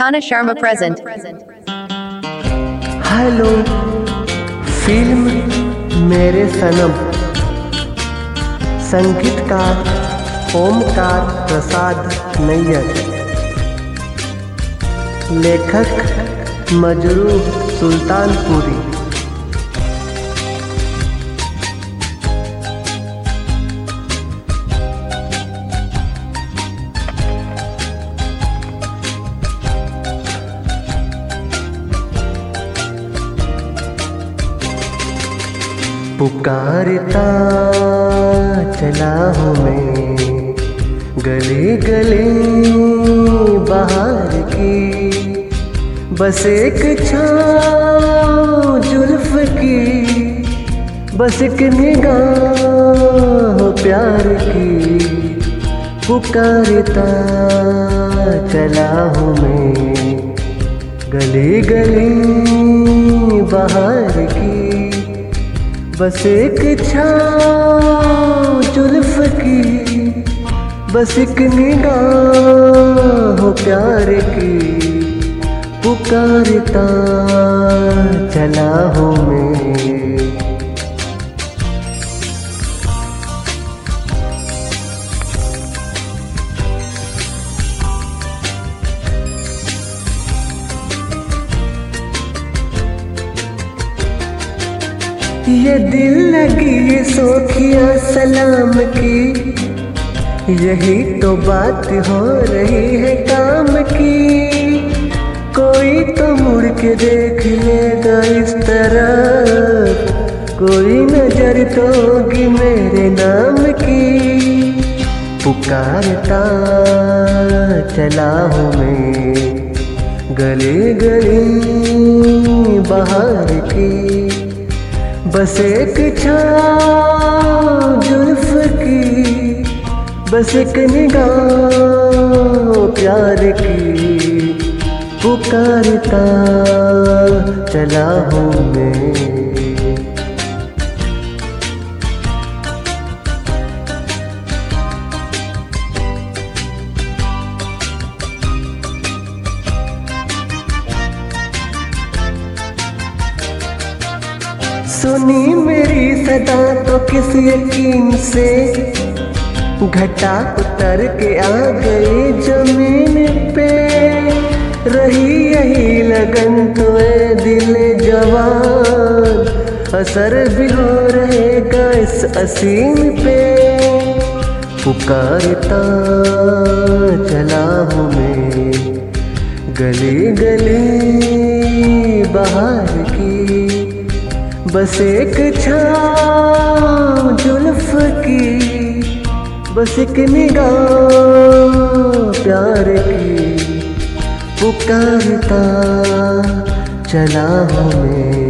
Kana Sharma present. Hello film मेरे सनम संगीतकार ओमकार प्रसाद नैयर लेखक मजरू सुल्तानपुरी पुकारता, चला हूँ मैं। गली गली बाहर की, बस एक छाँव जुल्फ की, बस एक निगाह प्यार की। पुकारता, चला हूँ मैं। गली गली बाहर की बस एक जुल्फ की बस एक निगाह प्यार की पुकारता चला हूँ मैं। ये दिल लगी ये सोखिया सलाम की। यही तो बात हो रही है काम की। कोई तो मुड़ के देख लेगा इस तरह। कोई नज़र तो होगी मेरे नाम की। पुकारता चला हूँ मैं। गली गली बाहर की। बस एक छुल्फ जुल्फ की बस एक निगाह प्यार की पुकारता चला हूँ मैं। सुनी मेरी सदा तो किस यकीन से? घटा उतर के आ गई ज़मीन पे। रही यही लगन तो दिल जवान असर भी हो रहेगा इस असीम पे। पुकारता चला हूँ मैं। गली गली बाहर बस एक छाँव जुल्फ की बस एक निगाह प्यार की पुकारता चला हूँ मैं।